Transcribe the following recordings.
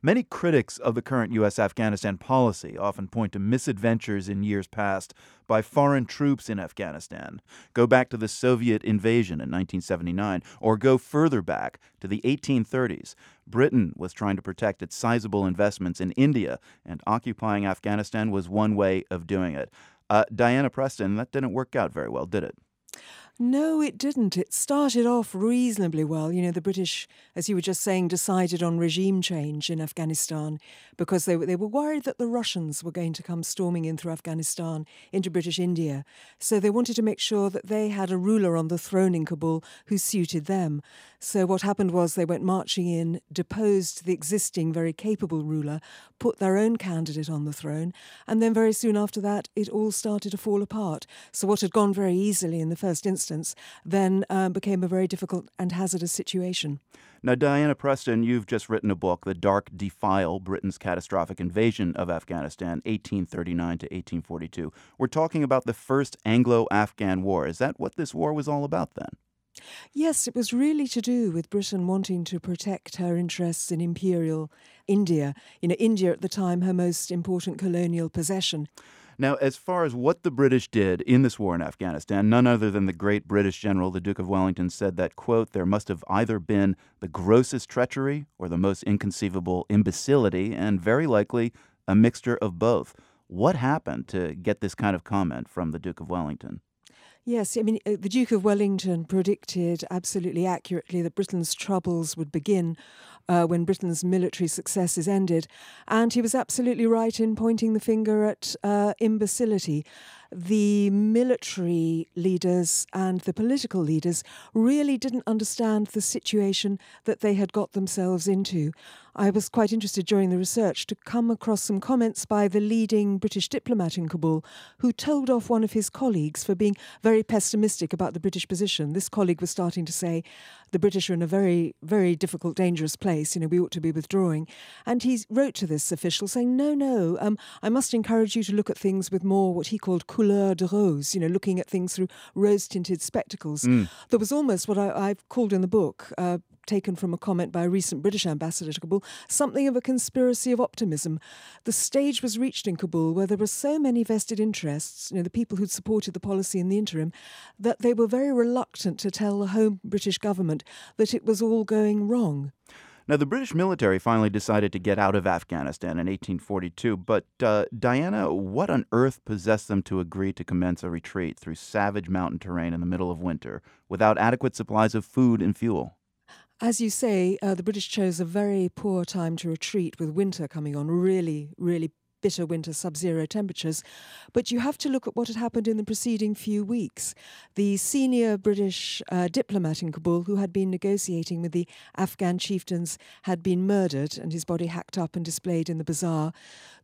Many critics of the current U.S. Afghanistan policy often point to misadventures in years past by foreign troops in Afghanistan. Go back to the Soviet invasion in 1979, or go further back to the 1830s. Britain was trying to protect its sizable investments in India, and occupying Afghanistan was one way of doing it. Uh, Diana Preston, that didn't work out very well, did it? No, it didn't. It started off reasonably well. You know, the British, as you were just saying, decided on regime change in Afghanistan because they, they were worried that the Russians were going to come storming in through Afghanistan into British India. So they wanted to make sure that they had a ruler on the throne in Kabul who suited them. So what happened was they went marching in, deposed the existing very capable ruler, put their own candidate on the throne, and then very soon after that, it all started to fall apart. So what had gone very easily in the first instance instance, then um, became a very difficult and hazardous situation. Now, Diana Preston, you've just written a book, The Dark Defile Britain's Catastrophic Invasion of Afghanistan, 1839 to 1842. We're talking about the First Anglo Afghan War. Is that what this war was all about then? Yes, it was really to do with Britain wanting to protect her interests in imperial India. You know, India at the time, her most important colonial possession. Now, as far as what the British did in this war in Afghanistan, none other than the great British general, the Duke of Wellington, said that, quote, there must have either been the grossest treachery or the most inconceivable imbecility, and very likely a mixture of both. What happened to get this kind of comment from the Duke of Wellington? Yes, I mean, uh, the Duke of Wellington predicted absolutely accurately that Britain's troubles would begin uh, when Britain's military successes ended. And he was absolutely right in pointing the finger at uh, imbecility the military leaders and the political leaders really didn't understand the situation that they had got themselves into. I was quite interested during the research to come across some comments by the leading British diplomat in Kabul who told off one of his colleagues for being very pessimistic about the British position. This colleague was starting to say the British are in a very, very difficult, dangerous place. You know, we ought to be withdrawing. And he wrote to this official saying, no, no, um, I must encourage you to look at things with more what he called couleur de rose, you know, looking at things through rose tinted spectacles. Mm. There was almost what I, have called in the book, uh, taken from a comment by a recent British ambassador to Kabul, something of a conspiracy of optimism. The stage was reached in Kabul where there were so many vested interests, you know, the people who'd supported the policy in the interim, that they were very reluctant to tell the home British government that it was all going wrong. Now, the British military finally decided to get out of Afghanistan in 1842, but uh, Diana, what on earth possessed them to agree to commence a retreat through savage mountain terrain in the middle of winter without adequate supplies of food and fuel? As you say, uh, the British chose a very poor time to retreat with winter coming on, really, really bitter winter sub zero temperatures. But you have to look at what had happened in the preceding few weeks. The senior British uh, diplomat in Kabul, who had been negotiating with the Afghan chieftains, had been murdered and his body hacked up and displayed in the bazaar.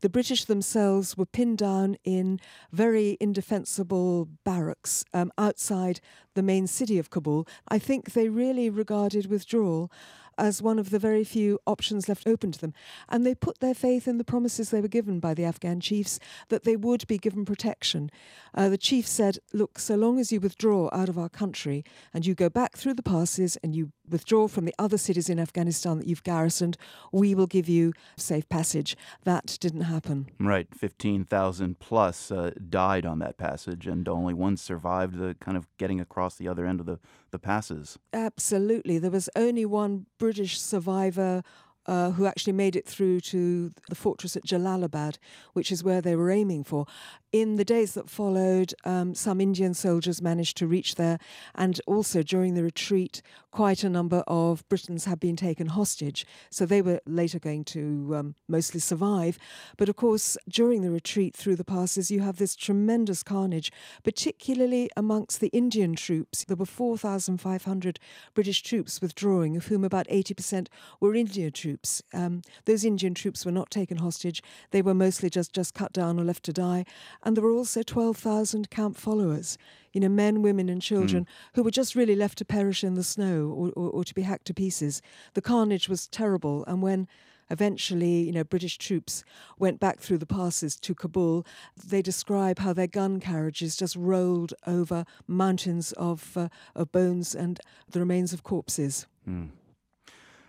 The British themselves were pinned down in very indefensible barracks um, outside the main city of Kabul. I think they really regarded withdrawal as one of the very few options left open to them. And they put their faith in the promises they were given by the Afghan chiefs that they would be given protection. Uh, the chief said, Look, so long as you withdraw out of our country and you go back through the passes and you withdraw from the other cities in Afghanistan that you've garrisoned, we will give you safe passage. That didn't happen. Right. 15,000 plus uh, died on that passage, and only one survived the kind of getting across the other end of the, the passes. Absolutely. There was only one British survivor uh, who actually made it through to the fortress at Jalalabad, which is where they were aiming for. In the days that followed, um, some Indian soldiers managed to reach there, and also during the retreat, quite a number of Britons had been taken hostage. So they were later going to um, mostly survive. But of course, during the retreat through the passes, you have this tremendous carnage, particularly amongst the Indian troops. There were 4,500 British troops withdrawing, of whom about 80% were Indian troops. Um, those Indian troops were not taken hostage, they were mostly just, just cut down or left to die and there were also 12,000 camp followers, you know, men, women, and children mm. who were just really left to perish in the snow or, or, or to be hacked to pieces. The carnage was terrible, and when eventually, you know, British troops went back through the passes to Kabul. They describe how their gun carriages just rolled over mountains of, uh, of bones and the remains of corpses. Mm.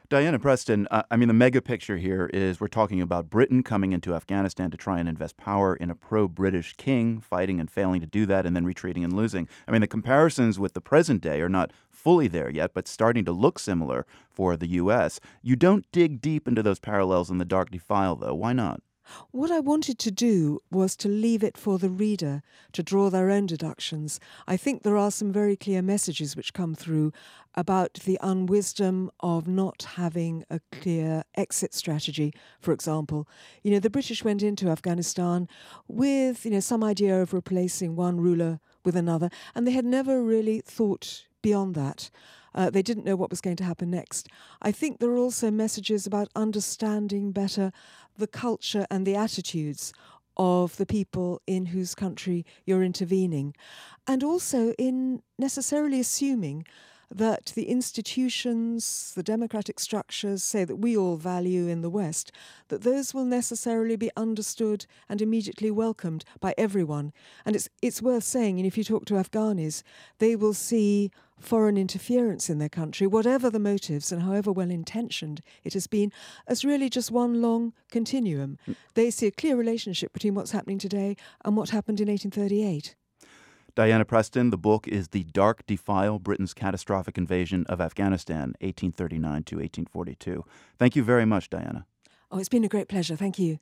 Diana Preston, uh, I mean, the mega picture here is we're talking about Britain coming into Afghanistan to try and invest power in a pro British king, fighting and failing to do that, and then retreating and losing. I mean, the comparisons with the present day are not fully there yet, but starting to look similar for the U.S. You don't dig deep into those parallels in the Dark Defile, though. Why not? What I wanted to do was to leave it for the reader to draw their own deductions. I think there are some very clear messages which come through about the unwisdom of not having a clear exit strategy, for example. You know, the British went into Afghanistan with, you know, some idea of replacing one ruler with another, and they had never really thought beyond that. Uh, they didn't know what was going to happen next. I think there are also messages about understanding better the culture and the attitudes of the people in whose country you're intervening, and also in necessarily assuming that the institutions, the democratic structures, say that we all value in the West, that those will necessarily be understood and immediately welcomed by everyone. And it's it's worth saying, and if you talk to Afghanis, they will see foreign interference in their country, whatever the motives and however well intentioned it has been, as really just one long continuum. Mm. They see a clear relationship between what's happening today and what happened in 1838. Diana Preston, the book is The Dark Defile Britain's Catastrophic Invasion of Afghanistan, 1839 to 1842. Thank you very much, Diana. Oh, it's been a great pleasure. Thank you.